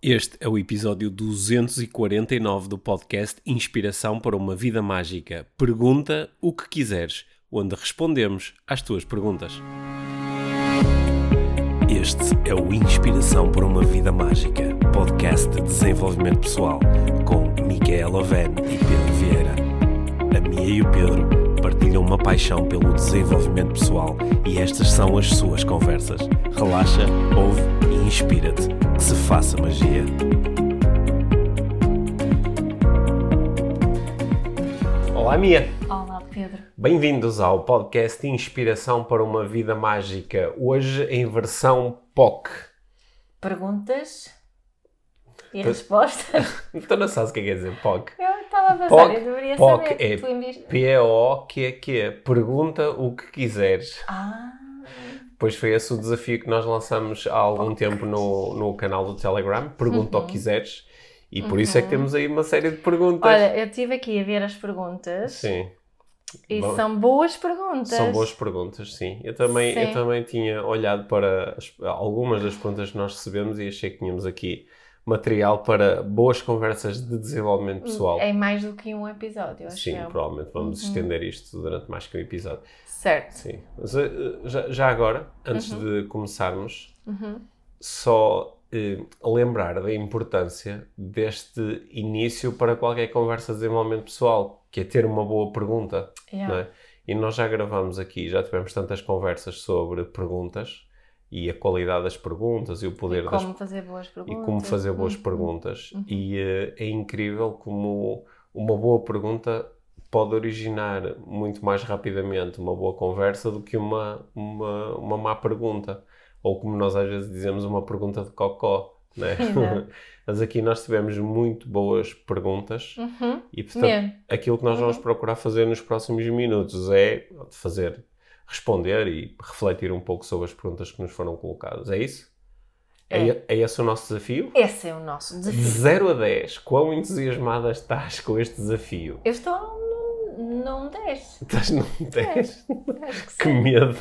Este é o episódio 249 do podcast Inspiração para uma Vida Mágica. Pergunta o que quiseres, onde respondemos às tuas perguntas. Este é o Inspiração para uma Vida Mágica, podcast de desenvolvimento pessoal, com Micaela Oven e Pedro Vieira. A Mia e o Pedro partilham uma paixão pelo desenvolvimento pessoal e estas são as suas conversas. Relaxa, ouve e inspira-te. Que se faça magia. Olá, Mia. Olá, Pedro. Bem-vindos ao podcast Inspiração para uma Vida Mágica. Hoje em versão POC. Perguntas e respostas. Então não sabes o que é que quer dizer POC? Eu estava a pensar, POC, eu deveria POC saber. é Tu P-O-Q-Q. Pergunta o que quiseres. Ah, Pois foi esse o desafio que nós lançamos há algum tempo no, no canal do Telegram. Pergunta o que quiseres. E por isso é que temos aí uma série de perguntas. olha, eu estive aqui a ver as perguntas Sim, e Bom. são boas perguntas. são boas perguntas, sim. Eu também, eu Sim. também tinha olhado para as- algumas das perguntas que nós recebemos e achei que tínhamos aqui material para boas conversas de desenvolvimento pessoal. Em mais do que um episódio, acho Sim, eu. provavelmente vamos Uhum. estender isto durante mais que um episódio. Certo. Sim. Mas, eh, já, já agora, antes de começarmos, Uhum. só eh, lembrar da importância deste início para qualquer conversa de desenvolvimento pessoal, que é ter uma boa pergunta, Yeah. não é? E nós já gravamos aqui, já tivemos tantas conversas sobre perguntas e a qualidade das perguntas e o poder E das como fazer boas e perguntas. como fazer boas Uhum. perguntas. E eh, é incrível como uma boa pergunta pode originar muito mais rapidamente uma boa conversa do que uma, uma, uma má pergunta. Ou como nós às vezes dizemos, uma pergunta de cocó. Né? Mas aqui nós tivemos muito boas perguntas Uhum. e portanto Mesmo. aquilo que nós vamos procurar fazer nos próximos minutos é fazer, responder e refletir um pouco sobre as perguntas que nos foram colocadas. É isso? É, É. é esse o nosso desafio? Esse é o nosso De desafio. 0 a 10, quão entusiasmada estás com este desafio? Eu estou num, num 10. Estás num 10? Acho que Que medo!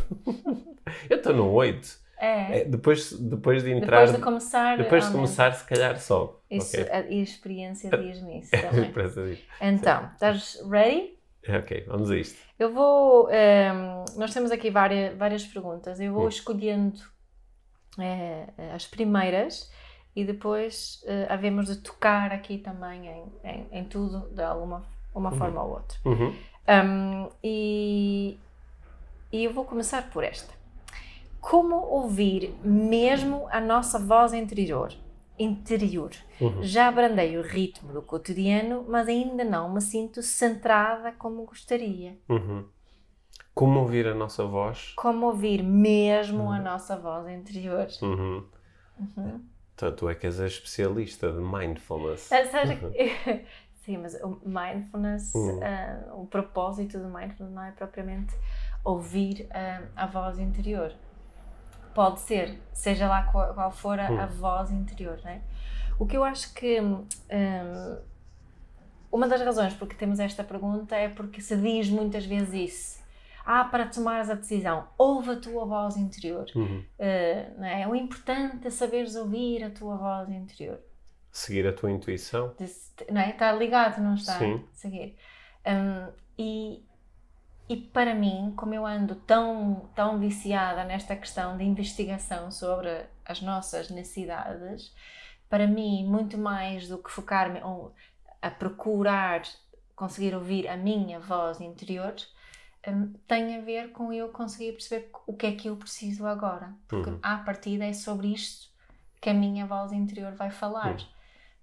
Eu estou num 8. É. É, depois, depois de entrar, Depois de começar. depois de começar, se calhar sobe. Isso, Ok. a, e a experiência diz-me isso também. Disso. Então, estás ready? É, ok, vamos a isto. Eu vou. ehm, nós temos aqui várias, várias perguntas. Eu vou Hum. escolhendo eh, as primeiras e depois eh, havemos de tocar aqui também em, em, em tudo de alguma uma forma ou outra. Uhum. Um, e, e eu vou começar por esta. Como ouvir mesmo a nossa voz interior? Interior. Uhum. Já abrandei o ritmo do cotidiano, mas ainda não me sinto centrada como gostaria. Uhum. Como ouvir a nossa voz? Como ouvir mesmo a nossa voz interior? Uhum. Uhum. Tu, tu é que és a especialista de mindfulness. Ah, sabes que- Sim, mas o mindfulness, Uhum. ah, o propósito do mindfulness não é propriamente ouvir ah, a voz interior. Pode ser, seja lá qual, qual for a, a Uhum. voz interior, né? O que eu acho que hum, uma das razões porque temos esta pergunta é porque se diz muitas vezes isso. Ah, para tomares a decisão, ouve a tua voz interior. Uhum. Ah, não é? O importante é saberes ouvir a tua voz interior Seguir a tua intuição. desse- não é? Está ligado, não está Sim. seguir. Um, e, e para mim, como eu ando tão, tão viciada nesta questão de investigação sobre as nossas necessidades, para mim, muito mais do que focar-me a procurar conseguir ouvir a minha voz interior, um, tem a ver com eu conseguir perceber o que é que eu preciso agora. Porque Uhum. à partida é sobre isto que a minha voz interior vai falar. Uhum.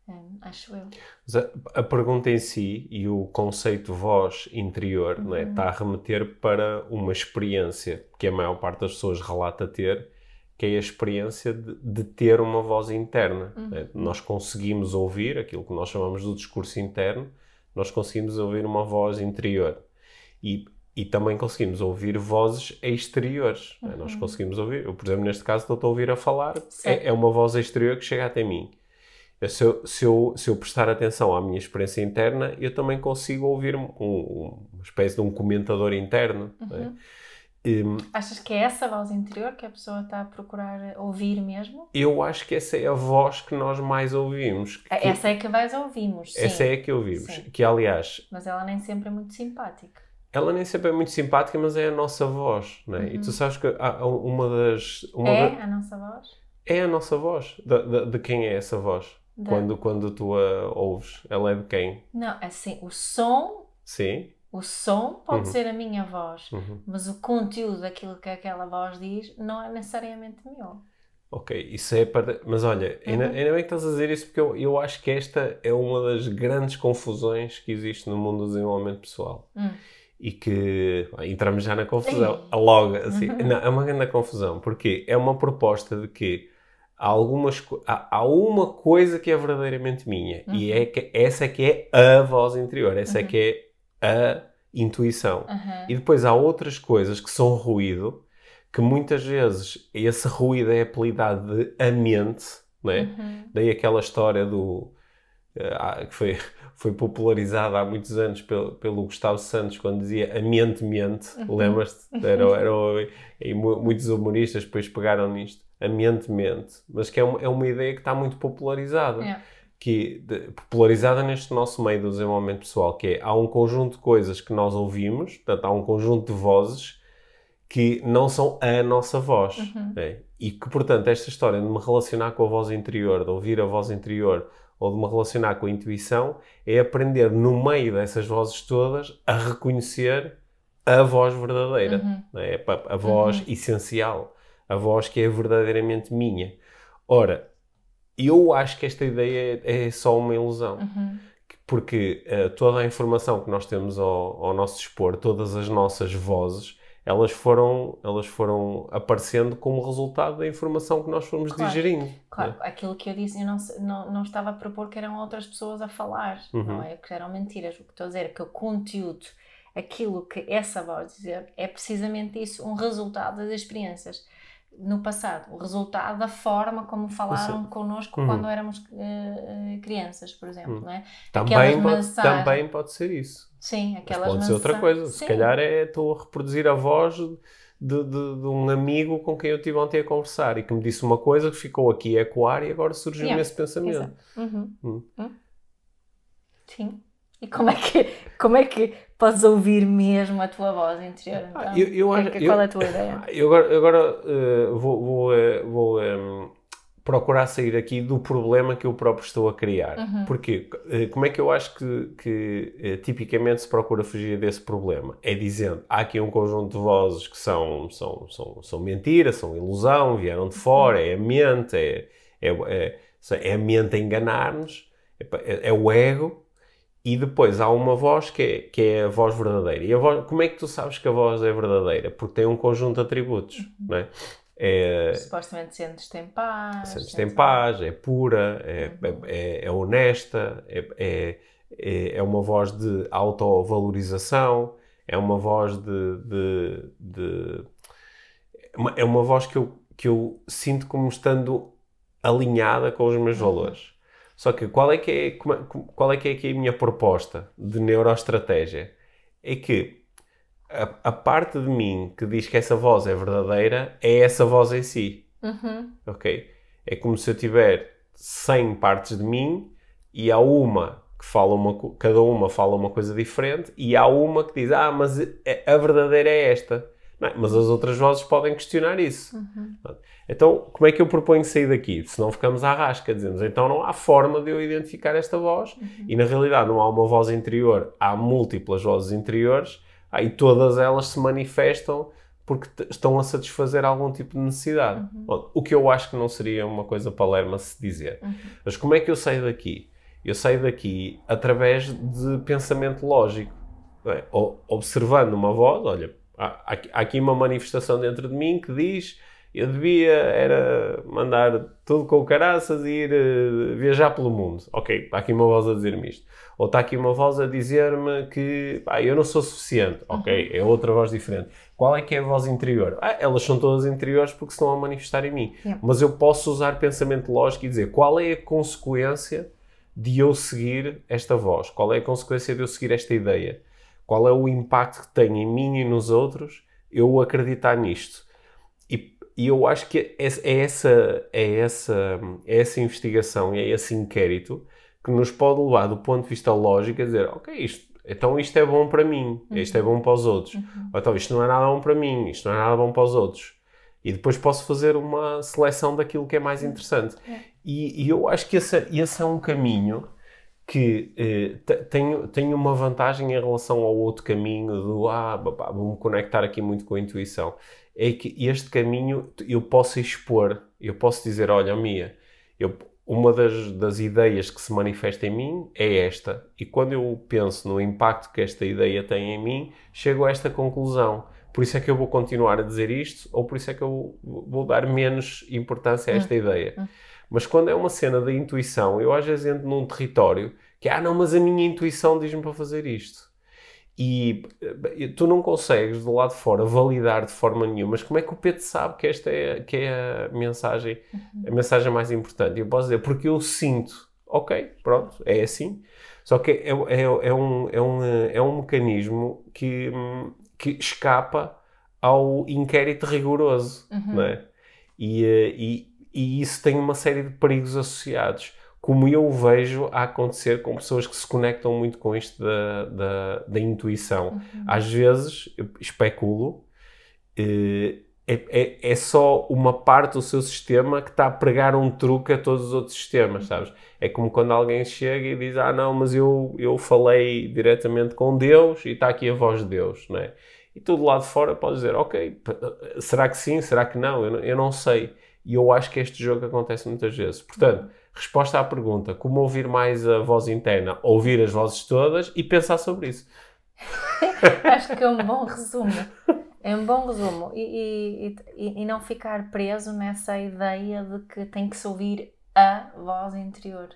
Hum, acho eu. Mas a, a pergunta em si e o conceito voz interior é, Uhum. está a remeter para uma experiência que a maior parte das pessoas relata ter, que é a experiência de, de ter uma voz interna. é? Nós conseguimos ouvir aquilo que nós chamamos do discurso interno, nós conseguimos ouvir uma voz interior. E, e também conseguimos ouvir vozes exteriores. não é? Nós conseguimos ouvir. Eu, por exemplo, neste caso, estou a ouvir a falar, é, é uma voz exterior que chega até mim. Se eu, se, eu, se eu prestar atenção à minha experiência interna, eu também consigo ouvir um- um- uma espécie de um comentador interno. é? Um, Achas que é essa voz interior que a pessoa está a procurar ouvir mesmo? Eu acho que essa é a voz que nós mais ouvimos. Que, essa é que mais ouvimos, sim. Essa é que ouvimos. Sim. Que, aliás... Mas ela nem sempre é muito simpática. Ela nem sempre é muito simpática, mas é a nossa voz, não é? Uhum. E tu uhum. sabes que há uma das... Uma é da... a nossa voz? É a nossa voz. De, de, de quem é essa voz? Quando, quando tu a ouves. Ela é de quem? Não, assim, o som... Sim o som pode uhum. ser a minha voz, uhum. mas o conteúdo daquilo que aquela voz diz não é necessariamente meu. Ok, isso é para. Mas olha, uhum. ainda, ainda bem que estás a dizer isso porque eu, eu acho que esta é uma das grandes confusões que existe no mundo do desenvolvimento pessoal. Hum. E que ah, entramos já na confusão. Logo, assim. Uhum. Não, é uma grande confusão, porque é uma proposta de que há algumas há, há uma coisa que é verdadeiramente minha e uhum. é que essa é que é a voz interior, essa é uhum. que é a intuição. Uhum. E depois há outras coisas que são ruído, que muitas vezes esse ruído é apelidado de a mente, né? Uhum. Daí aquela história do. Uh, que foi, foi popularizada há muitos anos pelo, pelo Gustavo Santos quando dizia a mente uhum. lembras-te? Era, era, e muitos humoristas depois pegaram nisto, a mente mas que é uma, é uma ideia que está muito popularizada. Yeah que, de, popularizada neste nosso meio do desenvolvimento pessoal, que é há um conjunto de coisas que nós ouvimos, portanto, há um conjunto de vozes que não são a nossa voz. Uhum. É? E que, portanto, esta história de me relacionar com a voz interior, de ouvir a voz interior ou de me relacionar com a intuição, é aprender no meio dessas vozes todas a reconhecer a voz verdadeira, uhum. é? a, voz uhum. essencial, a voz que é verdadeiramente minha. Ora, eu acho que esta ideia é, é só uma ilusão. Uhum. Porque uh, toda a informação que nós temos ao, ao, nosso dispor, todas as nossas vozes, elas foram, elas foram aparecendo como resultado da informação que nós fomos claro, digerindo. Claro, né? aquilo que eu disse, eu não, não, não estava a propor que eram outras pessoas a falar, uhum. não é? Que eram mentiras. O que estou a dizer é que o conteúdo, aquilo que essa voz dizer, é precisamente isso, um resultado das experiências no passado, o resultado da forma como falaram connosco uhum. quando éramos uh, crianças, por exemplo, uhum. não é? Também pode, também pode ser isso. Sim, aquelas Mas pode ser outra coisa. Sim. Se calhar é estou a reproduzir a voz de, de, de, um amigo com quem eu tive ontem a conversar e que me disse uma coisa que ficou aqui a ecoar e agora surgiu-me yeah. esse pensamento. Uhum. Hum. Hum. Sim. E como é que, como é que podes ouvir mesmo a tua voz interior? Ah, então, eu, eu acho, que, qual é a tua ideia? Eu agora, agora uh, vou, vou, uh, vou um, ehm, procurar sair aqui do problema que eu próprio estou a criar. Uhum. Porque uh, como é que eu acho que, que tipicamente se procura fugir desse problema? É dizendo, há aqui um conjunto de vozes que são, são, são, são mentira, são ilusão, vieram de fora, uhum. é a mente, é, é, é, é a mente a enganar-nos, é, é o ego e depois há uma voz que é, que é a voz verdadeira. E a voz, como é que tu sabes que a voz é verdadeira? Porque tem um conjunto de atributos, uhum. não é? É, Supostamente sentes-te em paz. Sentes-te em paz, é pura, é, uhum. é, é, honesta, é, é, é uma voz de autovalorização, é uma voz de, de, de. é uma voz que eu, que eu sinto como estando alinhada com os meus uhum. valores. Só que qual é que é, qual é, que é aqui a minha proposta de neuroestratégia? É que a, a, parte de mim que diz que essa voz é verdadeira é essa voz em si. Uhum. Ok? É como se eu tiver 100 partes de mim e há uma que fala uma, cada uma fala uma coisa diferente e há uma que diz, ah, mas a verdadeira é esta. Não, mas as outras vozes podem questionar isso. Uhum. Então, como é que eu proponho sair daqui? Se não ficamos à rasca, dizemos, então não há forma de eu identificar esta voz uhum. e na realidade não há uma voz interior, há múltiplas vozes interiores aí todas elas se manifestam porque estão a satisfazer algum tipo de necessidade. Uhum. O que eu acho que não seria uma coisa palerma se dizer. Uhum. Mas como é que eu saio daqui? Eu saio daqui através de pensamento lógico. É? Observando uma voz, olha, há, há aqui uma manifestação dentro de mim que diz eu devia era mandar tudo com caraças e ir uh, viajar pelo mundo. Ok, está aqui uma voz a dizer-me isto. Ou está aqui uma voz a dizer-me que pá, eu não sou suficiente. Ok, uhum. é outra voz diferente. Qual é que é a voz interior? Ah, elas são todas interiores porque estão a manifestar em mim. Yeah. Mas eu posso usar pensamento lógico e dizer qual é a consequência de eu seguir esta voz? Qual é a consequência de eu seguir esta ideia? Qual é o impacto que tem em mim e nos outros eu acreditar nisto. E, eu acho que é, é, essa, é, essa, é essa investigação, é esse inquérito que nos pode levar do ponto de vista lógico a dizer, ok, isto, então isto é bom para mim, uhum. isto é bom para os outros. Uhum. Ou então isto não é nada bom para mim, isto não é nada bom para os outros. E depois posso fazer uma seleção daquilo que é mais interessante. É. E, e, eu acho que esse, esse é um caminho que eh, tem, tem uma vantagem em relação ao outro caminho do ah, vou-me conectar aqui muito com a intuição. É que este caminho eu posso expor, eu posso dizer, olha, Mia, eu, uma das, das ideias que se manifesta em mim é esta. E quando eu penso no impacto que esta ideia tem em mim, chego a esta conclusão. Por isso é que eu vou continuar a dizer isto, ou por isso é que eu vou dar menos importância a esta hum. ideia. Hum. Mas quando é uma cena da intuição, eu às vezes entro num território que, ah, não, mas a minha intuição diz-me para fazer isto. E eh, tu não consegues, do lado de fora, validar de forma nenhuma. Mas como é que o Pedro sabe que esta é, que é a mensagem, a mensagem mais importante? Eu posso dizer, porque eu sinto. Ok, pronto, é assim. Só que é, é, é, um, é, um, é um mecanismo que, que escapa ao inquérito rigoroso, uhum. não é? E, eh, e, e isso tem uma série de perigos associados, como eu vejo a acontecer com pessoas que se conectam muito com isto da, da, da intuição. Uhum. Às vezes, especulo, eh, é, é, é, só uma parte do seu sistema que está a pregar um truque a todos os outros sistemas, uhum. sabes? É como quando alguém chega e diz, ah não, mas eu, eu falei diretamente com Deus e está aqui a voz de Deus, não é? E tu do lado de fora pode dizer, ok, será que sim, será que não? Eu, não, eu não sei. E eu acho que este jogo acontece muitas vezes. Portanto, resposta à pergunta: como ouvir mais a voz interna? Ouvir as vozes todas e pensar sobre isso. acho que é um bom resumo. É um bom resumo. E, e, e, não ficar preso nessa ideia de que tem que se ouvir a voz interior.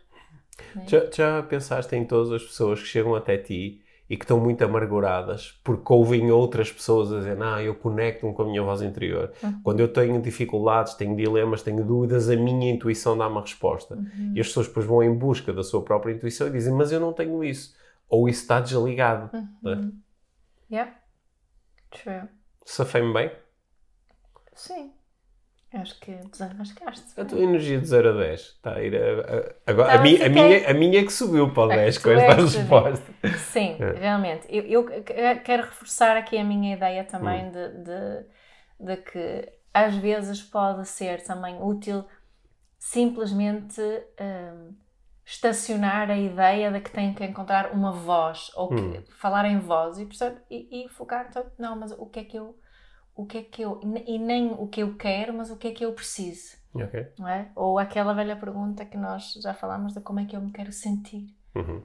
É? Já, já pensaste em todas as pessoas que chegam até ti e que estão muito amarguradas porque ouvem outras pessoas a dizer, ah, eu conecto-me com a minha voz interior. Uhum. Quando eu tenho dificuldades, tenho dilemas, tenho dúvidas, a minha intuição dá uma resposta. Uhum. E as pessoas depois vão em busca da sua própria intuição e dizem, mas eu não tenho isso. Ou isso está desligado. Uhum. Né? Yeah, true. Safei-me bem? Sim. Acho que desenrascaste. A tua energia de 0 a 10 está a ir a, a, agora, tá, a, minha, a, minha, a minha é que subiu para o 10 com esta resposta. Sim, é. realmente. Eu, eu, quero reforçar aqui a minha ideia também hum. de, de, de, que às vezes pode ser também útil simplesmente um, estacionar a ideia de que tem que encontrar uma voz ou que, hum. falar em voz e, e, e focar, então, não, mas o que é que eu o que é que eu. E nem o que eu quero, mas o que é que eu preciso. Okay. Não é? Ou aquela velha pergunta que nós já falámos de como é que eu me quero sentir. Uhum.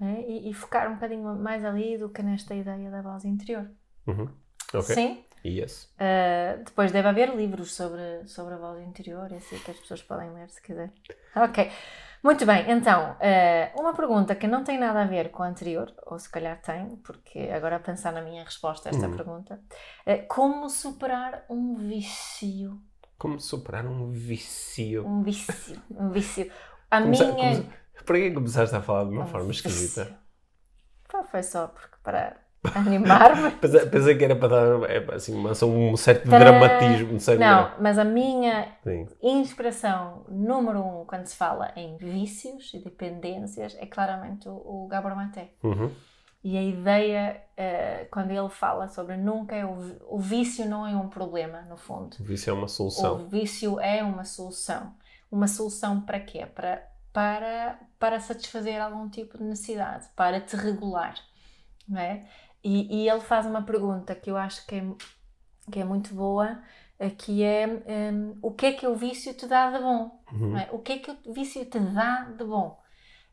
É? E, e, focar um bocadinho mais ali do que nesta ideia da voz interior. Uhum. Okay. Sim. Yes. Uh, depois deve haver livros sobre, sobre a voz interior, assim que as pessoas podem ler se quiser. Ok. Muito bem, então, uh, uma pergunta que não tem nada a ver com a anterior, ou se calhar tem, porque agora a pensar na minha resposta a esta hum. pergunta, uh, como superar um vício? Como superar um vício? Um vício, um vício. A minha... Come... Para que começaste a falar de uma um forma esquisita? Foi só porque para animar-me. pensei, pensei que era para dar é, assim, um certo para... dramatismo. Não, não, mas a minha Sim. inspiração número um quando se fala em vícios e dependências é claramente o, o Gabor Maté. Uhum. E a ideia, uh, quando ele fala sobre nunca é o, o vício não é um problema, no fundo. O vício é uma solução. O vício é uma solução. Uma solução para quê? Para, para, para satisfazer algum tipo de necessidade, para te regular. Não é? E, e, ele faz uma pergunta que eu acho que é, que é muito boa, eh, que é um, o que é que o vício te dá de bom? Uhum. É? O que é que o vício te dá de bom?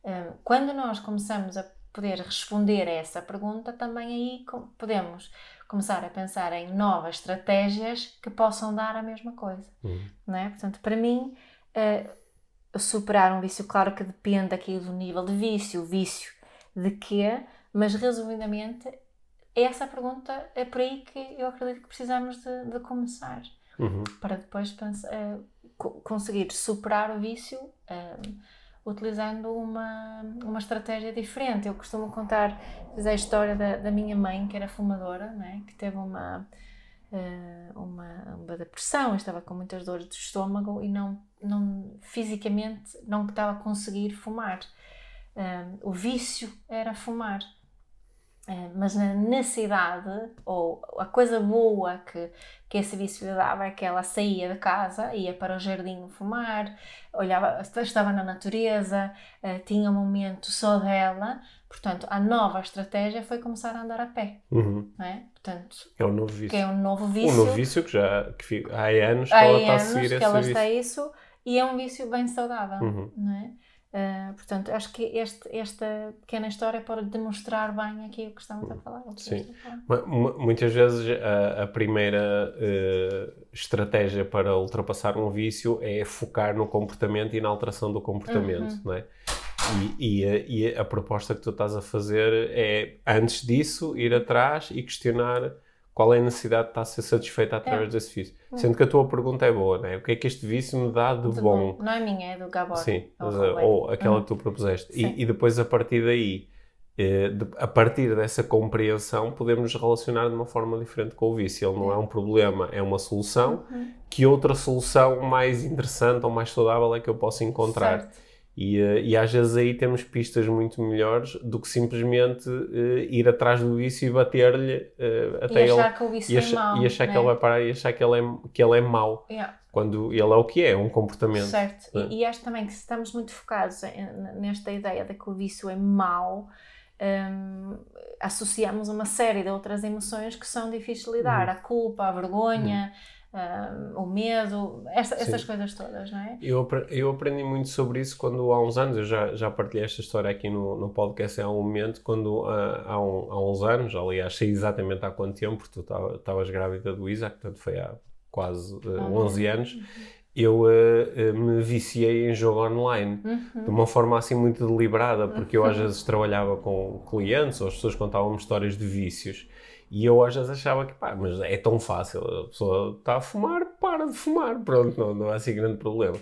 Um, quando nós começamos a poder responder a essa pergunta, também aí podemos começar a pensar em novas estratégias que possam dar a mesma coisa. Uhum. Não é? Portanto, para mim, uh, superar um vício, claro que depende aqui do nível de vício, o vício de quê, mas resumidamente essa pergunta é por aí que eu acredito que precisamos de, de começar. Uhum. Para depois pensar, uh, conseguir superar o vício uh, utilizando uma, uma estratégia diferente. Eu costumo contar a história da, da minha mãe, que era fumadora, né? que teve uma, uh, uma, uma depressão, estava com muitas dores de estômago e não, não fisicamente não estava a conseguir fumar. Um, o vício era fumar. Uh, mas na necessidade, ou a coisa boa que, que esse vício lhe dava é que ela saía de casa, ia para o jardim fumar, olhava, estava na natureza, uh, tinha um momento só dela. Portanto, a nova estratégia foi começar a andar a pé. Uhum. É? Portanto, é um novo vício. Que é um novo vício. Um novo vício que já que há anos que há ela está a seguir que esse ela vício. está isso e é um vício bem saudável. Uhum. Não é? Uh, portanto, acho que este, esta pequena história pode demonstrar bem aqui o que estamos a falar. Sim. A Muitas vezes a, a primeira uh, estratégia para ultrapassar um vício é focar no comportamento e na alteração do comportamento, uhum. não é? E, e, a, e, a, proposta que tu estás a fazer é, antes disso, ir atrás e questionar qual é a necessidade que está a ser satisfeita através é. desse vício. Hum. Sendo que a tua pergunta é boa, não é? O que é que este vício me dá de, de bom? bom? Não é minha, é do Gabor. Sim, ou, ou aquela hum. que tu propuseste. E, e, depois, a partir daí, eh, de, a partir dessa compreensão, podemos relacionar de uma forma diferente com o vício. Ele não é um problema, é uma solução. Uhum. Que outra solução mais interessante ou mais saudável é que eu posso encontrar? Certo. E, uh, e às vezes aí temos pistas muito melhores do que simplesmente uh, ir atrás do vício e bater-lhe uh, até e ele. Achar que o vício e, é mau, e achar né? que ele vai parar e achar que ele é, que ele é mau. Yeah. Quando ele é o que é, é um comportamento. Certo. E, e, acho também que se estamos muito focados nesta ideia de que o vício é mau, um, associamos uma série de outras emoções que são difíceis de lidar. Uhum. A culpa, a vergonha. Uhum o medo, esta, essas coisas todas, não é? Eu, eu aprendi muito sobre isso quando há uns anos, eu já, já partilhei esta história aqui no, no podcast há um momento, quando uh, há, um, há uns anos, aliás, sei exatamente há quanto tempo, porque tu estavas grávida do Isaac, portanto foi há quase uh, ah, 11 anos. Uhum eu uh, me viciei em jogo online uhum. de uma forma assim muito deliberada, porque uhum. eu às vezes trabalhava com clientes ou as pessoas contavam-me histórias de vícios e eu às vezes achava que, pá, mas é tão fácil, a pessoa está a fumar, para de fumar, pronto, não, não há assim grande problema.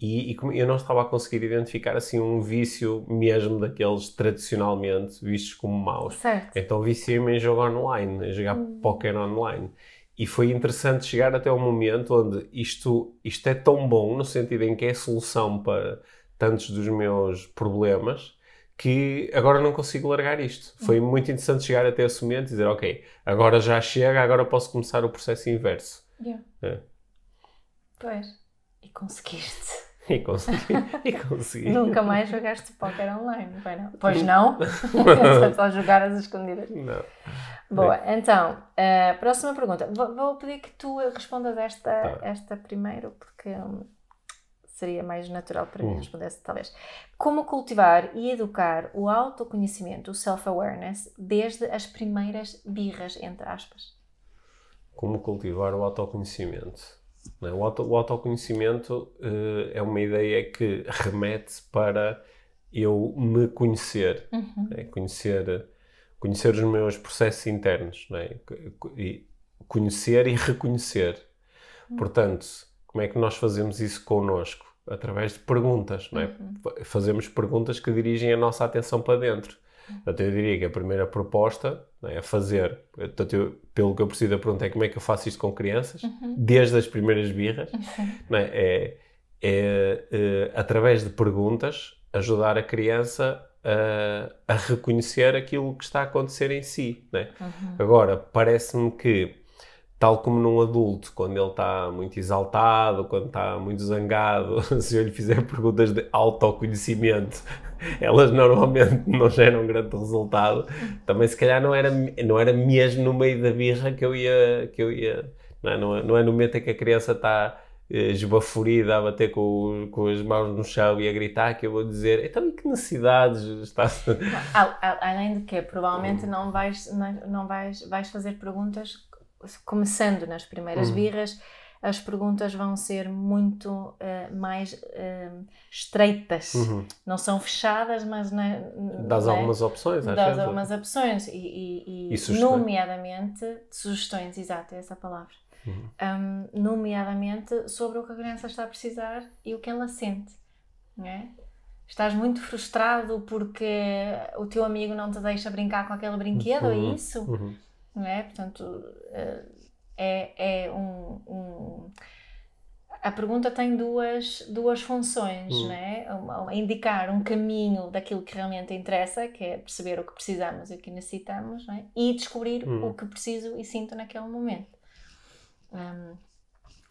E, e, eu não estava a conseguir identificar assim um vício mesmo daqueles tradicionalmente vistos como maus. Certo. Então viciei-me em jogo online, em jogar hum. póquer online. E foi interessante chegar até o momento onde isto, isto é tão bom, no sentido em que é solução para tantos dos meus problemas, que agora não consigo largar isto. Foi muito interessante chegar até esse momento e dizer, ok, agora já chega, agora posso começar o processo inverso. Yeah. É. Pois, e conseguiste. E consegui. E consegui. Nunca mais jogaste póquer online, não? Pois não? É só jogar as escondidas. Não. Boa, é. então, uh, próxima pergunta. Vou, vou, pedir que tu respondas esta, tá. esta primeiro, porque um, seria mais natural para mim hum. responder talvez. Como cultivar e educar o autoconhecimento, o self-awareness, desde as primeiras birras, entre aspas? Como cultivar o autoconhecimento? O, auto, o autoconhecimento uh, é uma ideia que remete para eu me conhecer, uhum. né? conhecer, conhecer os meus processos internos, né? e conhecer e reconhecer. Uhum. Portanto, como é que nós fazemos isso connosco? Através de perguntas, não é? Uhum. Fazemos perguntas que dirigem a nossa atenção para dentro. Portanto, eu diria que a primeira proposta é? é fazer, portanto, eu, pelo que eu preciso da pergunta é como é que eu faço isto com crianças, uhum. desde as primeiras birras, uhum. é? É, é, é, através de perguntas, ajudar a criança a, a, reconhecer aquilo que está a acontecer em si. É? Uhum. Agora, parece-me que tal como num adulto, quando ele está muito exaltado, quando está muito zangado, se eu lhe fizer perguntas de autoconhecimento, elas normalmente não geram grande resultado. Também se calhar não era, não era mesmo no meio da birra que eu ia, que eu ia não é, não é, não é no momento em que a criança está eh, esbaforida a bater com, com as mãos no chão e a gritar que eu vou dizer então que necessidades está além de que provavelmente não vais não vais vais fazer perguntas começando nas primeiras uhum. birras, as perguntas vão ser muito uh, mais uh, estreitas. Uhum. Não são fechadas, mas. Na, Dás é? algumas opções, às Dás algumas opções. E, e, e, e nomeadamente, sugestões, exato, é essa palavra. Uhum. Um, nomeadamente sobre o que a criança está a precisar e o que ela sente. Não é? Estás muito frustrado porque o teu amigo não te deixa brincar com aquele brinquedo, é uhum. é isso? Uhum não é? Portanto, eh, é, é um, um a pergunta tem duas, duas funções, hum. né? Indicar um caminho daquilo que realmente interessa, que é perceber o que precisamos e o que necessitamos, né? e descobrir hum. o que preciso e sinto naquele momento. Um,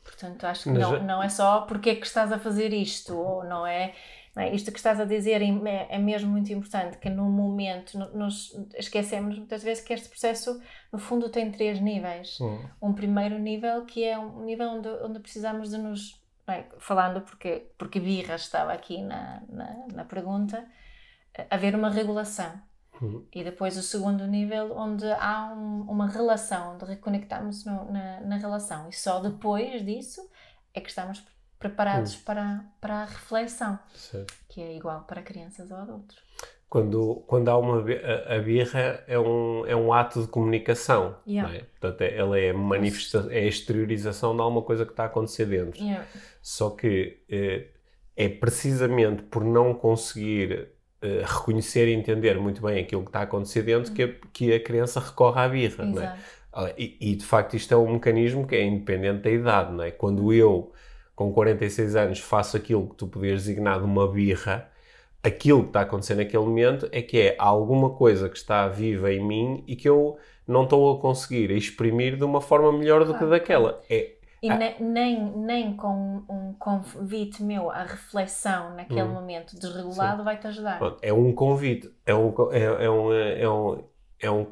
portanto, acho que não, não é só porque é que estás a fazer isto, ou não é é? Isto que estás a dizer é, é, mesmo muito importante, que no momento nos esquecemos muitas vezes que este processo, no fundo, tem três níveis. Hum. Um primeiro nível que é um nível onde, onde precisamos de nos. É? Falando porque, porque Birra estava aqui na, na, na pergunta, haver uma regulação. Uhum. E depois o segundo nível, onde há um, uma relação, onde reconectamos no, na, na relação. E só depois disso é que estamos preparados hum. para, para a reflexão, certo. que é igual para crianças ou adultos. Quando, quando há uma a, a birra é um, é um ato de comunicação, yeah. é? portanto é, ela é manifesta é a exteriorização de alguma coisa que está a acontecer dentro. Yeah. Só que é, é precisamente por não conseguir Uh, reconhecer e entender muito bem aquilo que está a acontecer dentro, que, a, que a criança recorre à birra. É? e, e, de facto isto é um mecanismo que é independente da idade. É? Quando eu com 46 anos faço aquilo que tu podias designar de uma birra, aquilo que está acontecendo naquele momento é que é alguma coisa que está viva em mim e que eu não estou a conseguir exprimir de uma forma melhor do que daquela. É, e nem, nem com um convite meu à reflexão naquele hum, momento desregulado vai-te ajudar. É um convite, é um, é, é um, é um, é um,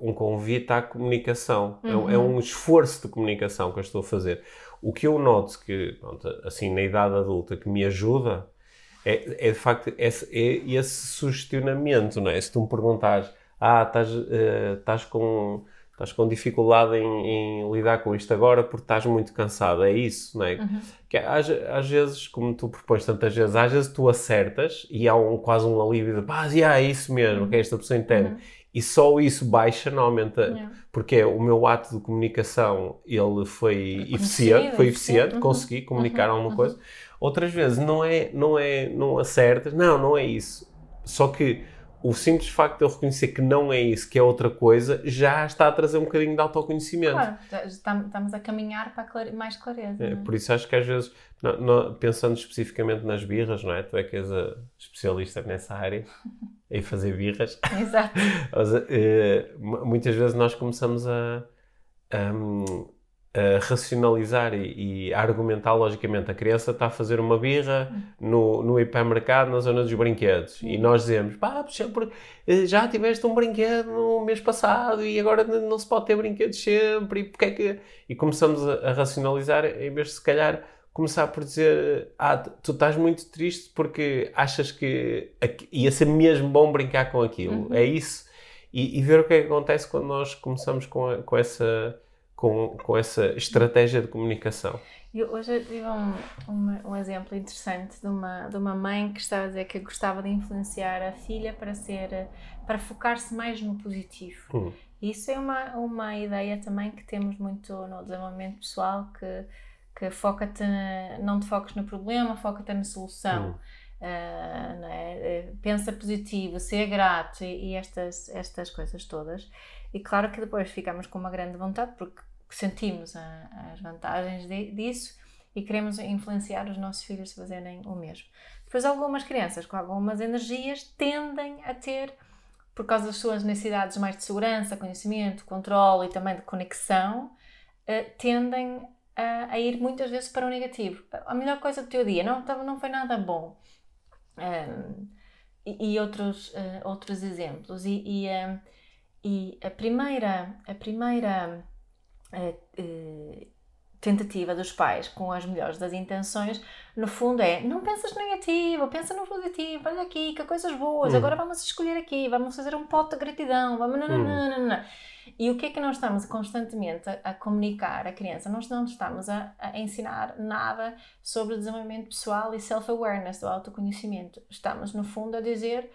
um convite à comunicação, uhum. é, um, é um esforço de comunicação que eu estou a fazer. O que eu noto que, pronto, assim, na idade adulta, que me ajuda é, é de facto esse, é esse sugestionamento, não é? Se tu me perguntares, ah, estás, uh, estás com estás com dificuldade em, em, lidar com isto agora porque estás muito cansado, é isso, não é? Uhum. Que às, às, vezes, como tu propões tantas vezes, às vezes tu acertas e há um, quase um alívio de pá, yeah, é isso mesmo, uhum. que esta pessoa entende. Uhum e só isso baixa, não aumenta, yeah. porque é o meu ato de comunicação ele foi eficiente, foi eficiente, uhum. consegui comunicar uhum. alguma uhum. coisa. Outras vezes não é, não é, não acertas, não, não é isso. Só que o simples facto de eu reconhecer que não é isso, que é outra coisa, já está a trazer um bocadinho de autoconhecimento. Claro, estamos a caminhar para mais clareza. É, é? Por isso acho que às vezes, não, não, pensando especificamente nas birras, não é? Tu é que és a especialista nessa área, em fazer birras. Exato. Mas, uh, muitas vezes nós começamos a, a a racionalizar e, e, a argumentar logicamente. A criança está a fazer uma birra no, no hipermercado, na zona dos brinquedos. E nós dizemos, pá, eh, já tiveste um brinquedo no mês passado e agora não se pode ter brinquedos sempre. E, porque é que... e começamos a, a racionalizar em vez de, se calhar, começar por dizer, ah, tu estás muito triste porque achas que ia ser mesmo bom brincar com aquilo. Uhum. É isso. E, e, ver o que é que acontece quando nós começamos com, a, com essa com, com essa estratégia de comunicação. Eu hoje tive um, um, um, exemplo interessante de uma, de uma mãe que estava a dizer que gostava de influenciar a filha para ser para focar-se mais no positivo. Hum. Isso é uma, uma ideia também que temos muito no desenvolvimento pessoal que, que foca-te, não te foques no problema, foca-te na solução. Hum. Uh, é? Pensa positivo, ser grato e, e, estas, estas coisas todas. E claro que depois ficamos com uma grande vontade, porque sentimos a, as vantagens de, disso e queremos influenciar os nossos filhos a fazerem o mesmo. Depois, algumas crianças com algumas energias tendem a ter, por causa das suas necessidades mais de segurança, conhecimento, controle e também de conexão, uh, tendem a, a, ir muitas vezes para o negativo. A melhor coisa do teu dia não, não foi nada bom. Um, e, e, outros, uh, outros exemplos. E, e, um, e a primeira, a primeira tentativa dos pais com as melhores das intenções, no fundo é não pensas negativo, pensa no positivo, olha aqui, que coisas boas, hum. agora vamos escolher aqui, vamos fazer um pote de gratidão, vamos. Hum. E o que é que nós estamos constantemente a, a comunicar à criança? Nós não estamos a, a, ensinar nada sobre desenvolvimento pessoal e self-awareness, do autoconhecimento. Estamos, no fundo, a dizer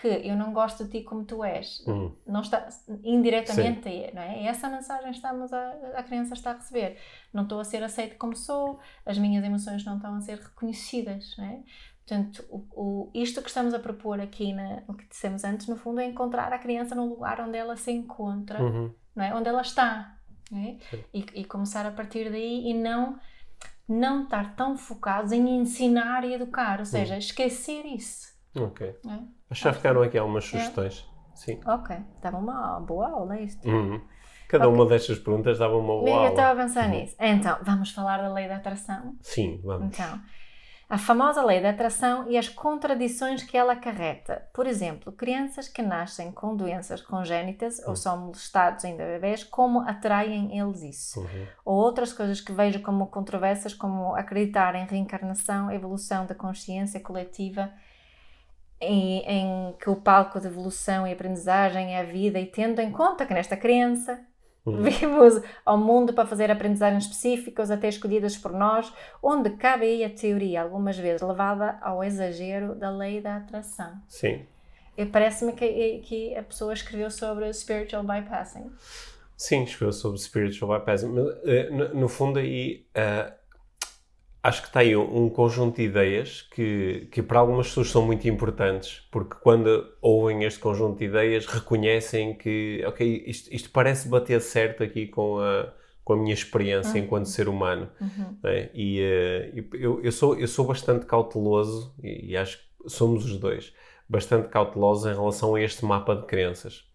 que eu não gosto de ti como tu és. Hum. Não está, indiretamente, Sim. não é? E essa mensagem estamos a, a criança está a receber. Não estou a ser aceito como sou, as minhas emoções não estão a ser reconhecidas, não é? Portanto, o, o, isto que estamos a propor aqui, na, o que dissemos antes, no fundo, é encontrar a criança no lugar onde ela se encontra, uhum. não é? Onde ela está. é? e, e, começar a partir daí e não não estar tão focados em ensinar e educar, ou seja, uhum. esquecer isso. Ok. É? Que já ficaram aqui algumas é. sugestões. É. Sim. Ok, estava uma boa aula isto. Uhum. Cada okay. uma destas perguntas dava uma boa Amiga, aula. Eu estava a pensar uhum. nisso. Então, vamos falar da lei da atração? Sim, vamos. Então, a famosa lei da atração e as contradições que ela acarreta. Por exemplo, crianças que nascem com doenças congénitas uhum. ou são molestados ainda bebês, como atraem eles isso? Uhum. Ou outras coisas que vejo como controversas, como acreditar em reencarnação, evolução da consciência coletiva, em, em que o palco de evolução e aprendizagem é a vida, e tendo em conta que nesta criança Uhum. Vimos ao mundo para fazer aprendizagens específicas, até escolhidas por nós, onde cabe aí a teoria, algumas vezes levada ao exagero da lei da atração. Sim. Parece-me que, que a pessoa escreveu sobre spiritual bypassing. Sim, escreveu sobre spiritual bypassing. Mas, eh, no, no fundo, aí uh, acho que tem um conjunto de ideias que, que para algumas pessoas são muito importantes, porque quando ouvem este conjunto de ideias reconhecem que, ok, isto, isto parece bater certo aqui com a, com a minha experiência uhum. enquanto ser humano. Uhum. Né? E uh, eu, eu, sou, eu sou bastante cauteloso, e, e acho que somos os dois, bastante cautelosos em relação a este mapa de crenças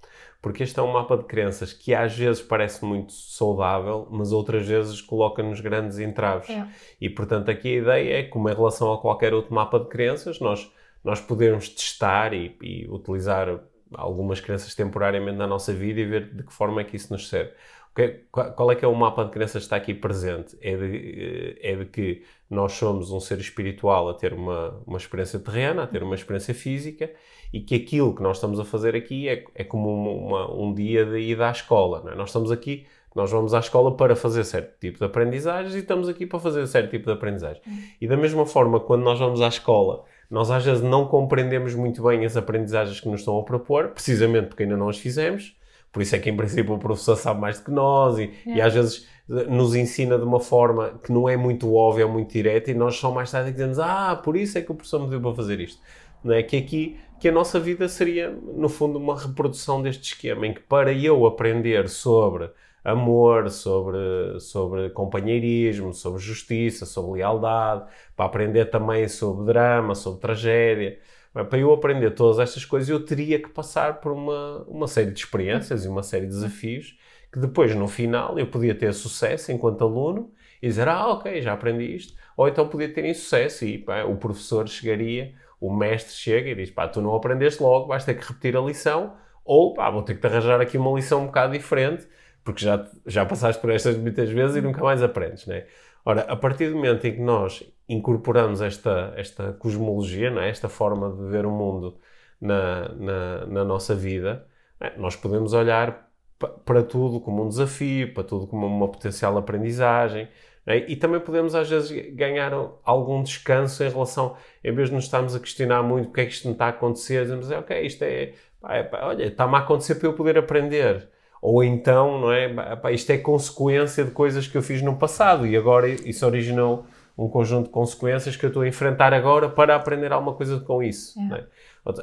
porque este é um mapa de crenças que às vezes parece muito saudável, mas outras vezes coloca-nos grandes entraves. É. E portanto, aqui a ideia é como em relação a qualquer outro mapa de crenças, nós, nós podemos testar e, e utilizar algumas crenças temporariamente na nossa vida e ver de que forma é que isso nos serve. Qual é que é o mapa de crenças que está aqui presente? É de, eh, é de que nós somos um ser espiritual a ter uma, uma experiência terrena, a ter uma experiência física e que aquilo que nós estamos a fazer aqui é, é como uma, uma, um dia de ida à escola. É? Nós estamos aqui, nós vamos à escola para fazer certo tipo de aprendizagens e estamos aqui para fazer certo tipo de aprendizagem. E da mesma forma, quando nós vamos à escola, nós às vezes não compreendemos muito bem as aprendizagens que nos estão a propor, precisamente porque ainda não as fizemos. Por isso é que, em princípio, o professor sabe mais do que nós e, é. e às vezes nos ensina de uma forma que não é muito óbvia ou muito direta e nós só mais tarde dizemos ah, por isso é que o professor me deu para fazer isto. Não é? Que aqui que a nossa vida seria, no fundo, uma reprodução deste esquema, em que para eu aprender sobre amor, sobre, sobre companheirismo, sobre justiça, sobre lealdade, para aprender também sobre drama, sobre tragédia, para eu aprender todas estas coisas, eu teria que passar por uma, uma série de experiências e uma série de desafios que depois, no final, eu podia ter sucesso enquanto aluno e dizer, ah, ok, já aprendi isto. Ou então podia ter insucesso e pá, o professor chegaria o mestre chega e diz: pá, tu não aprendeste logo, vais ter que repetir a lição, ou pá, vou ter que te arranjar aqui uma lição um bocado diferente, porque já, já passaste por estas muitas vezes e nunca mais aprendes, né? Ora, a partir do momento em que nós incorporamos esta, esta cosmologia, né? esta forma de ver o mundo na, na, na nossa vida, né? nós podemos olhar para tudo como um desafio, para tudo como uma potencial aprendizagem, é? E também podemos, às vezes, ganhar algum descanso em relação, em vez de nos estarmos a questionar muito porque é que isto não está a acontecer, dizemos, ok, isto é, pá, é pá, olha, está-me a acontecer para eu poder aprender. Ou então, não é, pá, isto é consequência de coisas que eu fiz no passado e agora isso originou um conjunto de consequências que eu estou a enfrentar agora para aprender alguma coisa com isso. É.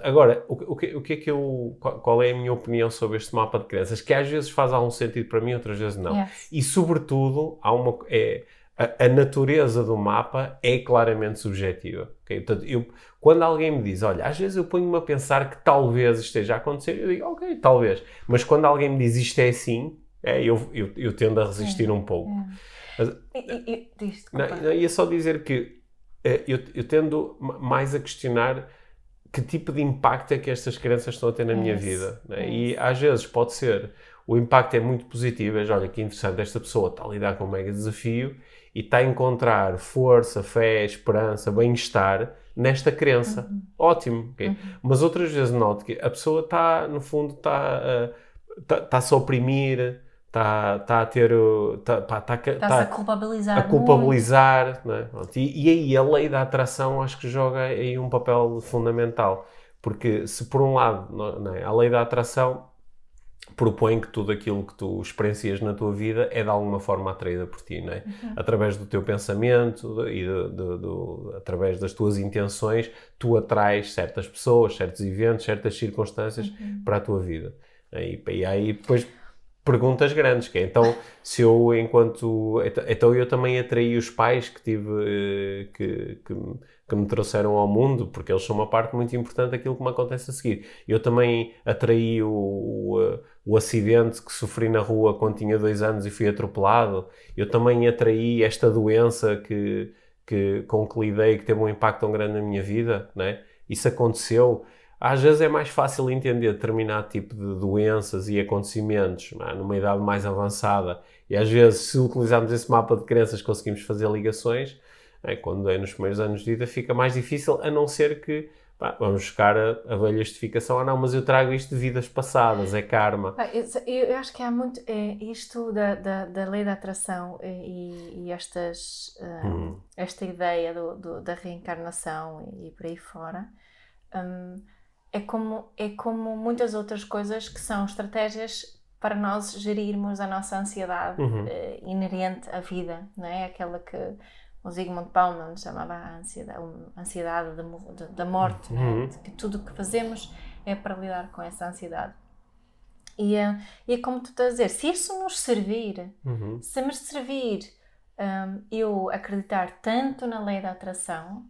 Agora, o, que, o que é que eu. Qual é a minha opinião sobre este mapa de crenças? Que às vezes faz algum sentido para mim, outras vezes não. Yes. E, sobretudo, há uma. É, a, a, natureza do mapa é claramente subjetiva. Okay? Portanto, eu, quando alguém me diz, olha, às vezes eu ponho-me a pensar que talvez esteja a acontecer, eu digo, ok, talvez. Mas quando alguém me diz isto é assim, é, eu, eu, eu tendo a resistir é, um pouco. É. Mas, e, e, não, não, ia só dizer que é, eu, eu tendo mais a questionar que tipo de impacto é que estas crenças estão a ter na minha vida. Né? E às vezes pode ser, o impacto é muito positivo, é, olha que interessante, esta pessoa está a lidar com um mega desafio e está a encontrar força, fé, esperança, bem-estar nesta crença. Uhum. Ótimo. Okay? Uhum. Mas outras vezes noto que a pessoa está, no fundo, está, uh, está, está-se a oprimir, está, está a ter. Está, está, está, está a culpabilizar. A culpabilizar. Né? E, e aí a lei da atração acho que joga aí um papel fundamental. Porque se por um lado é? a lei da atração propõe que tudo aquilo que tu experiencias na tua vida é de alguma forma atraída por ti, não é? Uhum. Através do teu pensamento e do, do, do, através das tuas intenções, tu atrais certas pessoas, certos eventos, certas circunstâncias uhum. para a tua vida. E, e aí depois perguntas grandes, que é, então, se eu enquanto... Então, então eu também atraí os pais que tive, eh, que, que, que, me trouxeram ao mundo, porque eles são uma parte muito importante daquilo que me acontece a seguir. Eu também atraí o, o, o acidente que sofri na rua quando tinha dois anos e fui atropelado. Eu também atraí esta doença que, que, com que lidei, que teve um impacto tão grande na minha vida, né? Isso aconteceu às vezes é mais fácil entender determinado tipo de doenças e acontecimentos é? numa idade mais avançada. E às vezes, se utilizarmos esse mapa de crenças, conseguimos fazer ligações. É? Quando é nos primeiros anos de vida, fica mais difícil, a não ser que pá, vamos buscar a, a velha justificação. Ah, não, mas eu trago isto de vidas passadas, é karma. Eu, acho que há muito. É, isto da, da, da, lei da atração e, e estas, uh, hum. esta ideia do, do, da reencarnação e, e por aí fora. Um, é como, é como muitas outras coisas que são estratégias para nós gerirmos a nossa ansiedade uhum. uh, inerente à vida, não é? Aquela que o Zygmunt Bauman chamava a ansiedade, ansiedade da morte, né? uhum. que tudo o que fazemos é para lidar com essa ansiedade. E, uh, e é como tu estás a dizer, se isso nos servir, uhum. se me servir um, eu acreditar tanto na lei da atração,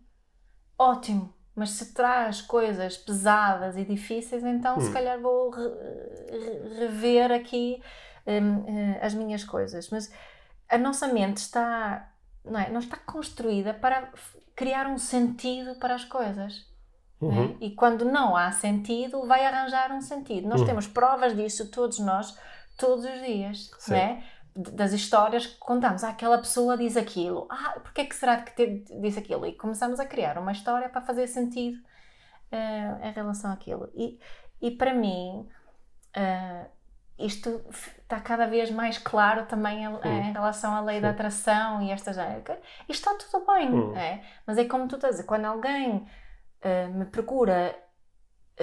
ótimo, mas se traz coisas pesadas e difíceis, então hum. se calhar vou re rever aqui um, uh, as minhas coisas. Mas a nossa mente está, não, é? não está construída para criar um sentido para as coisas. É? Uhum. É? E quando não há sentido, vai arranjar um sentido. Nós uhum. temos provas disso, todos nós, todos os dias. Sim. Né? Das histórias que contamos. Ah, aquela pessoa diz aquilo. Ah, porque é que será que diz aquilo? E começamos a criar uma história para fazer sentido uh, em relação àquilo. E, e para mim, uh, isto está cada vez mais claro também em, em relação à lei Sim. da atração e estas. Isto está tudo bem, hum. é? mas é como tu estás a dizer, quando alguém uh, me procura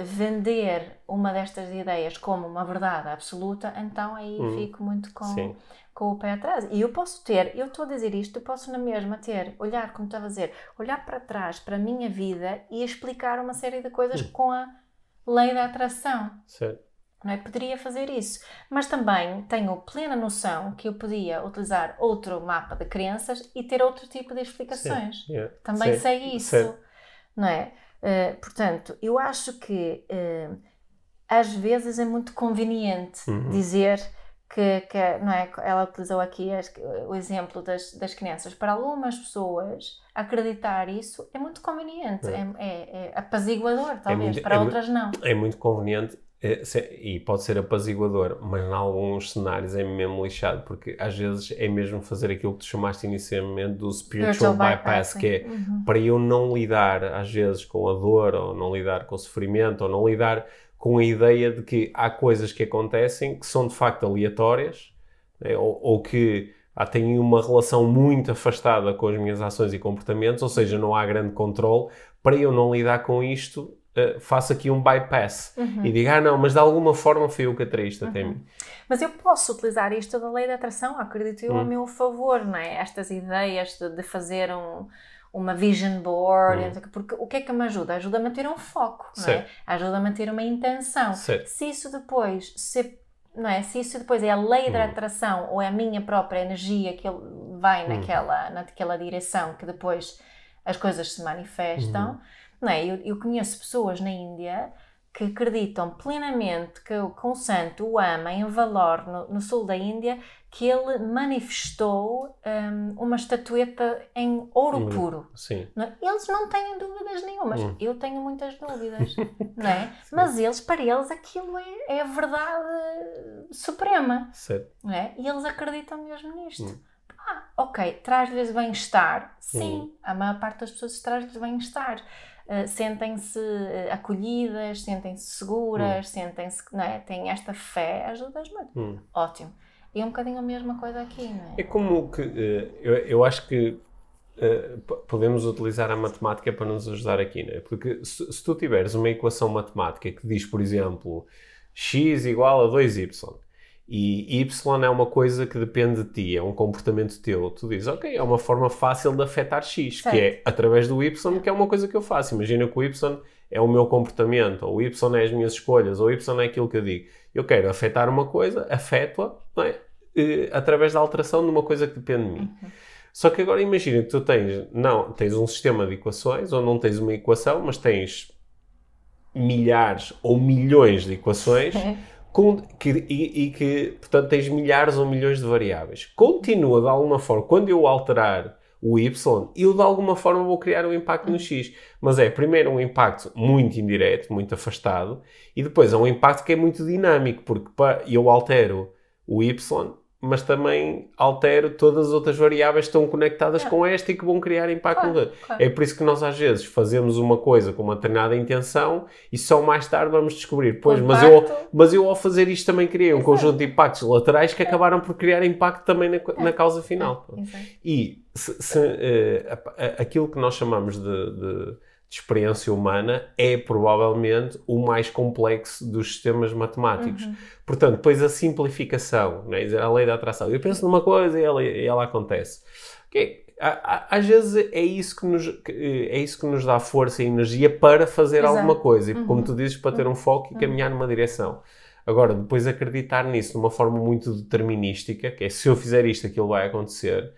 vender uma destas ideias como uma verdade absoluta, então aí hum. fico muito com, com o pé atrás. E eu posso ter, eu estou a dizer isto, eu posso na mesma ter, olhar, como estava a dizer, olhar para trás, para a minha vida e explicar uma série de coisas hum. com a lei da atração. Certo. Não é? Poderia fazer isso. Mas também tenho plena noção que eu podia utilizar outro mapa de crenças e ter outro tipo de explicações. Yeah. Também Sim. sei isso. Não é? Uh, portanto, eu acho que uh, às vezes é muito conveniente uhum. dizer que, que, não é, ela utilizou aqui as, o exemplo das, das crianças. Para algumas pessoas, acreditar isso é muito conveniente, é, é, é apaziguador, é talvez, muito, para é outras não. É muito conveniente é, e pode ser apaziguador, mas em alguns cenários é mesmo lixado, porque às vezes é mesmo fazer aquilo que tu chamaste inicialmente do spiritual bypass, que é uhum. para eu não lidar às vezes com a dor, ou não lidar com o sofrimento, ou não lidar com a ideia de que há coisas que acontecem que são de facto aleatórias, né, ou, ou, que ah, têm uma relação muito afastada com as minhas ações e comportamentos, ou seja, não há grande controle, para eu não lidar com isto uh, faço aqui um bypass uhum. e digo, ah não, mas de alguma forma foi eu que atraí isto uhum. até mim. Mas eu posso utilizar isto da lei da atração, acredito eu, uhum. a meu favor, não é? Estas ideias de, de fazer um, uma vision board, uhum. porque o que é que me ajuda? Ajuda a manter um foco, é? Ajuda a manter uma intenção. Certo. Se isso depois se não é? Se isso depois é a lei da uhum. atração ou é a minha própria energia que vai uhum. naquela, naquela direção que depois as coisas se manifestam, uhum. Não é? eu, eu conheço pessoas na Índia que acreditam plenamente que, que um santo o ama em valor no, no sul da Índia, que ele manifestou um, uma estatueta em ouro hum, puro. Sim. Não, é? eles não têm dúvidas nenhumas. Hum. Eu tenho muitas dúvidas, não é? Mas eles, para eles, aquilo é, é a verdade suprema. Certo. Não é? E eles acreditam mesmo nisto. Hum. Ah, ok, traz-lhes bem-estar. Sim, hum. a maior parte das pessoas traz-lhes bem-estar. Uh, sentem-se uh, acolhidas, sentem-se seguras, hum. sentem-se, não é? Têm esta fé, ajuda-as muito. Hum. Ótimo. E é um bocadinho a mesma coisa aqui, não é? É como que, uh, eu, eu acho que podemos utilizar a matemática para nos ajudar aqui, não é? Porque se, se tu tiveres uma equação matemática que diz, por exemplo, x igual a 2y, e Y é uma coisa que depende de ti, é um comportamento teu. Tu dizes, ok, é uma forma fácil de afetar X, certo. que é através do Y, que é uma coisa que eu faço. Imagina que o Y é o meu comportamento, ou Y é as minhas escolhas, ou Y é aquilo que eu digo. Eu quero afetar uma coisa, afeto-a, é? Através da alteração de uma coisa que depende de mim. Uhum. Só que agora imagina que tu tens, não, tens um sistema de equações, ou não tens uma equação, mas tens milhares ou milhões de equações com, que, e, e, que, portanto, tens milhares ou milhões de variáveis. Continua de alguma forma, quando eu alterar o Y, eu de alguma forma vou criar um impacto no X. Mas é primeiro um impacto muito indireto, muito afastado, e depois é um impacto que é muito dinâmico, porque eu altero o Y, mas também altero todas as outras variáveis que estão conectadas é. com esta e que vão criar impacto claro, no claro. É por isso que nós às vezes fazemos uma coisa com uma determinada intenção e só mais tarde vamos descobrir, pois, mas eu, mas eu ao fazer isto também criei um Exato. conjunto de impactos laterais que é. acabaram por criar impacto também na, é. na causa final. É. E se, se, uh, aquilo que nós chamamos de, de de experiência humana é provavelmente o mais complexo dos sistemas matemáticos. Uhum. Portanto, depois a simplificação, né? a lei da atração. Eu penso numa coisa e ela, e ela acontece. Okay. Às vezes é isso, que nos, é isso que nos dá força e energia para fazer Exato. alguma coisa. E, uhum. como tu dizes, para ter um foco e uhum. caminhar numa direção. Agora, depois acreditar nisso de uma forma muito determinística, que é se eu fizer isto, aquilo vai acontecer, eh,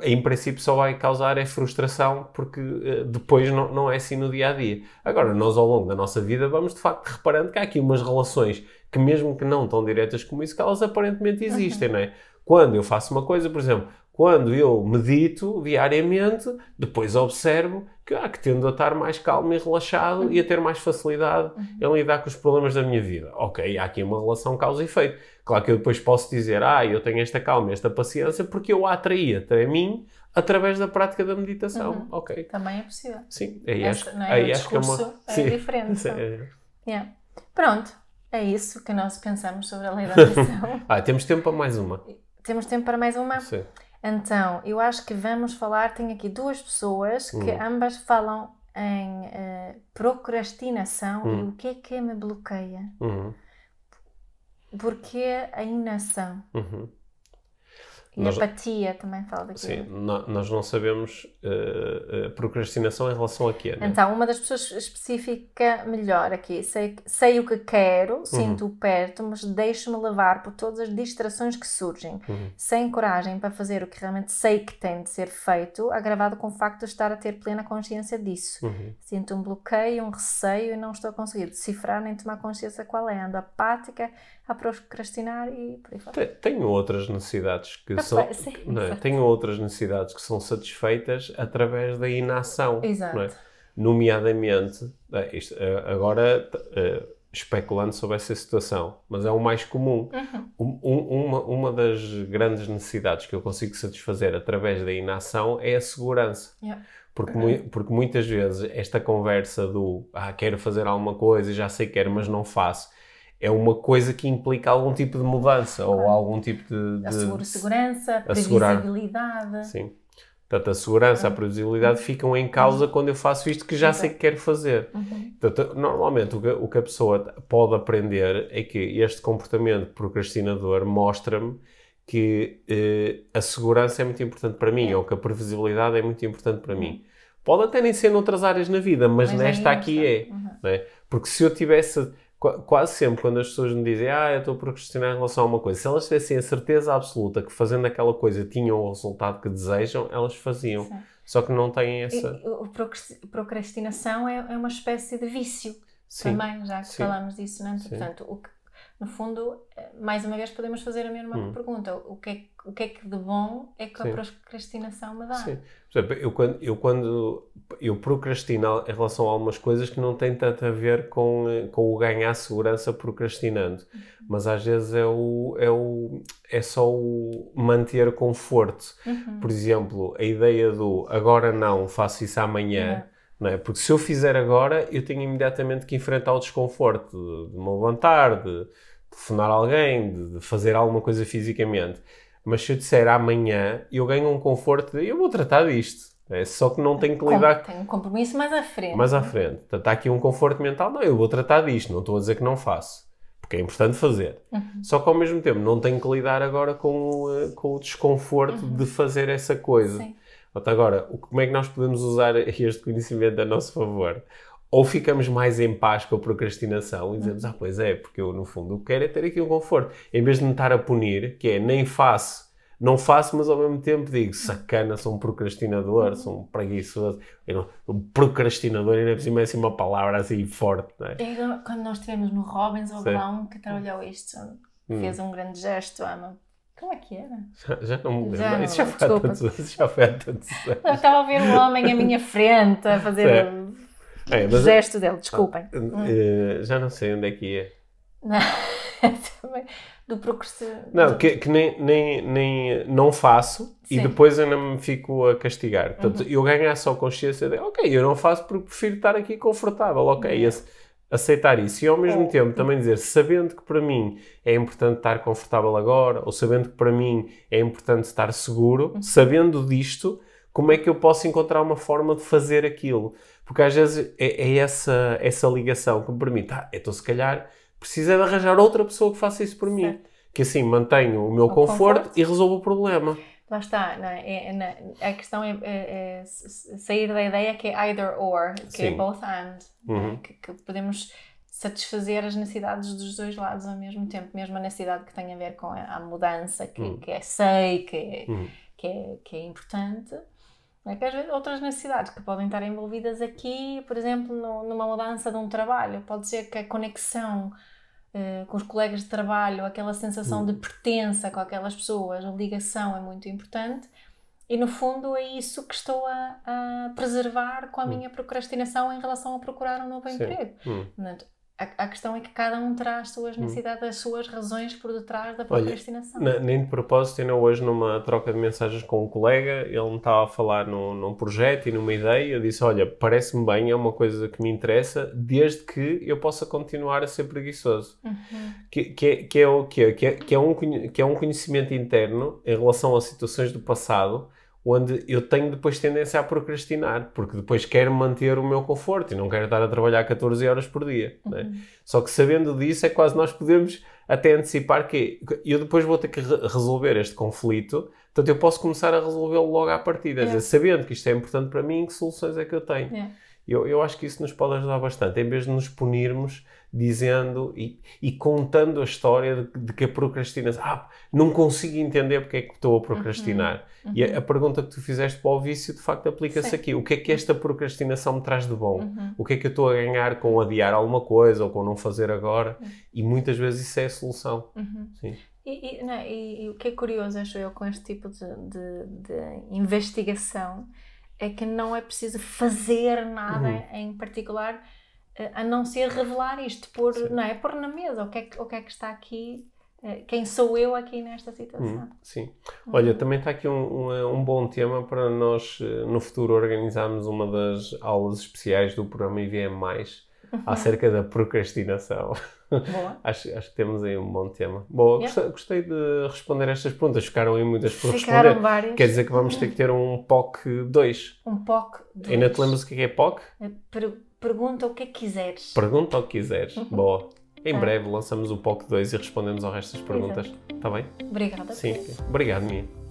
em princípio só vai causar é frustração porque eh, depois não, não é assim no dia a dia. Agora, nós ao longo da nossa vida vamos de facto reparando que há aqui umas relações que, mesmo que não tão diretas como isso, que elas aparentemente existem, uhum. não é? Quando eu faço uma coisa, por exemplo, quando eu medito diariamente, depois observo que, ah, que tendo a estar mais calmo e relaxado uhum. e a ter mais facilidade uhum. em lidar com os problemas da minha vida. Ok, há aqui uma relação causa e efeito. Claro que eu depois posso dizer, ah, eu tenho esta calma e esta paciência porque eu a atraí até mim através da prática da meditação. Uhum. Ok. Também é possível. Sim, aí acho, não é? aí acho que é uma... é Sim. diferente. Sim. É. Yeah. Pronto, é isso que nós pensamos sobre a lei da atração. ah, temos tempo para mais uma. Temos tempo para mais uma? Sim. Então, eu acho que vamos falar. Tenho aqui duas pessoas que uhum. ambas falam em uh, procrastinação uhum. e o que é que me bloqueia. Uhum. Porque a inação. Uhum. E nós, apatia também fala daquilo. Sim, nós não sabemos uh, procrastinação em relação a quê, né? Então, uma das pessoas especifica melhor aqui. Sei, sei o que quero, sinto-o uhum. perto, mas deixo-me levar por todas as distrações que surgem. Uhum. Sem coragem para fazer o que realmente sei que tem de ser feito, agravado com o facto de estar a ter plena consciência disso. Uhum. Sinto um bloqueio, um receio e não estou a conseguir decifrar nem tomar consciência qual é. Ando apática, a procrastinar e por aí fora. Tenho outras necessidades que são. Não é? Tenho outras necessidades que são satisfeitas através da inação. Exato. Não é? Nomeadamente, é, isto, é, agora é, especulando sobre essa situação, mas é o mais comum. Uhum. Um, uma, uma das grandes necessidades que eu consigo satisfazer através da inação é a segurança. Yeah. Porque, uhum. porque muitas vezes esta conversa do ah, quero fazer alguma coisa, já sei que quero, mas não faço é uma coisa que implica algum tipo de mudança ou algum tipo de. de segurança, previsibilidade. Sim. Portanto, a segurança, uhum. a previsibilidade uhum. ficam em causa uhum. quando eu faço isto que já sei que quero fazer. Uhum. Portanto, normalmente o que, o que, a pessoa pode aprender é que este comportamento procrastinador mostra-me que eh, a segurança é muito importante para mim, é. ou que a previsibilidade é muito importante para mim. Uhum. Pode até nem ser noutras áreas na vida, mas, mas nesta aqui é. é? Porque se eu tivesse quase sempre quando as pessoas me dizem ah, eu estou a procrastinar em relação a uma coisa, se elas tivessem a certeza absoluta que fazendo aquela coisa tinham o resultado que desejam, elas faziam. Sim. Só que não têm essa. E, procrastinação é, é, uma espécie de vício Sim. também, já que Sim. falamos disso, não é? Portanto, o que, no fundo, eh, mais uma vez podemos fazer a mesma hum. pergunta: o que, é, o que é que de bom é que Sim. a procrastinação me dá? Sim. Por exemplo, eu quando, eu quando eu procrastino em relação a algumas coisas que não têm tanto a ver com, com o ganhar segurança procrastinando, uhum. mas às vezes é, o, é, o, é só o manter conforto. Uhum. Por exemplo, a ideia do agora não, faço isso amanhã. Uhum. É? Porque se eu fizer agora, eu tenho imediatamente que enfrentar o desconforto de, de me levantar, de telefonar alguém, de, de fazer alguma coisa fisicamente. Mas se eu disser amanhã, eu ganho um conforto de eu vou tratar disto. É só que não tenho que lidar. Tem um compromisso mais à frente. Mais à frente. Portanto, está aqui um conforto mental. Não, eu vou tratar disto. Não estou a dizer que não faço. Porque é importante fazer. Uhum. Só que ao mesmo tempo não tenho que lidar agora com, uh, com o desconforto uhum. de fazer essa coisa. Sim. Agora, como é que nós podemos usar este conhecimento a nosso favor? Ou ficamos mais em paz com a procrastinação e dizemos, ah, pois é, porque eu no fundo quero é ter aqui um conforto. Em vez de me estar a punir, que é nem faço, não faço, mas ao mesmo tempo digo, sacana, sou um procrastinador, sou um preguiçoso. Eu não, um procrastinador, ainda por cima é assim uma palavra assim forte, não é? é quando nós estivemos no Robbins, houve lá um que trabalhou isto, fez hum. um grande gesto, ama. Como é que era? Já, já não me lembro. Já Isso já foi, há tantos, já foi há tantos anos. Eu estava a ver um homem à minha frente a fazer é, mas, gesto dele, desculpem. Uh, já não sei onde é que é. Não, também do procrastinação. Não, que, que, nem, nem, nem não faço Sim. e depois ainda me fico a castigar. Portanto, uhum. eu ganhar só consciência de, ok, eu não faço porque prefiro estar aqui confortável, ok, uhum. esse, aceitar isso e ao mesmo oh. tempo também dizer, sabendo que para mim é importante estar confortável agora, ou sabendo que para mim é importante estar seguro, uhum. sabendo disto, como é que eu posso encontrar uma forma de fazer aquilo? Porque às vezes é, é essa, essa ligação que me permite, ah, então se calhar precisa de arranjar outra pessoa que faça isso por certo. mim. Que assim mantenho o meu o conforto, conforto, e resolvo o problema. Lá está, não é? É, não, a questão é, é, é, sair da ideia que é either or, que é Sim. é both and, uhum. que, que, podemos satisfazer as necessidades dos dois lados ao mesmo tempo, mesmo a necessidade que tem a ver com a, a mudança, que, uhum. que é sei, que é, uhum. que, é, que é importante, é que às vezes outras necessidades que podem estar envolvidas aqui, por exemplo, no, numa mudança de um trabalho, pode ser que a conexão uh, com os colegas de trabalho, aquela sensação de pertença com aquelas pessoas, a ligação é muito importante. E no fundo é isso que estou a, a preservar com a minha procrastinação em relação a procurar um novo Sim. emprego. Hum. Portanto, a, a, questão é que cada um traz as suas hum. necessidades, as suas razões por detrás da procrastinação. Olha, nem de propósito, ainda hoje numa troca de mensagens com um colega, ele me estava a falar num, num projeto e numa ideia, eu disse, olha, parece-me bem, é uma coisa que me interessa, desde que eu possa continuar a ser preguiçoso. Uhum. Que, que, é, que, é, o, que, é, que, é, que, é um, que é um conhecimento interno em relação a situações do passado, onde eu tenho depois tendência a procrastinar, porque depois quero manter o meu conforto e não quero estar a trabalhar 14 horas por dia. É? Uhum. Né? Só que sabendo disso, é quase nós podemos até antecipar que eu depois vou ter que re resolver este conflito, portanto eu posso começar a resolvê-lo logo à partida, yeah. dizer, sabendo que isto é importante para mim, que soluções é que eu tenho. Yeah. Eu, eu acho que isso nos pode ajudar bastante, em vez de nos punirmos dizendo e, e contando a história de, de, que a procrastinação. Ah, não consigo entender porque é que estou a procrastinar. Uhum, uhum. E a, a, pergunta que tu fizeste para o vício, de facto, aplica-se aqui. O que é que esta procrastinação me traz de bom? Uhum. O que é que eu estou a ganhar com adiar alguma coisa ou com não fazer agora? Uhum. E muitas vezes isso é a solução. Uhum. Sim. E, e, não, e, e, o que é curioso, acho eu, com este tipo de, de, de investigação é que não é preciso fazer nada uhum. em particular eh, a não ser revelar isto, por, não é? Pôr na mesa o que é que, o que, é que está aqui, eh, quem sou eu aqui nesta situação. Uhum, sim. Uhum. Olha, também está aqui um, um, um, bom tema para nós eh, no futuro organizarmos uma das aulas especiais do programa IVM. Acerca da procrastinação. Boa. acho, acho que temos aí um bom tema. Boa, yeah. gostei, gostei, de responder estas perguntas. Ficaram aí muitas por Ficaram responder. Várias. Quer dizer que vamos ter que ter um POC 2. Um POC 2. Ainda te lembras o que é, é POC? É per pergunta o que é que quiseres. Pergunta o que quiseres. Boa. Em ah. breve lançamos o POC 2 e respondemos ao resto das perguntas. Está bem? Obrigada. Sim. Obrigado, Mia.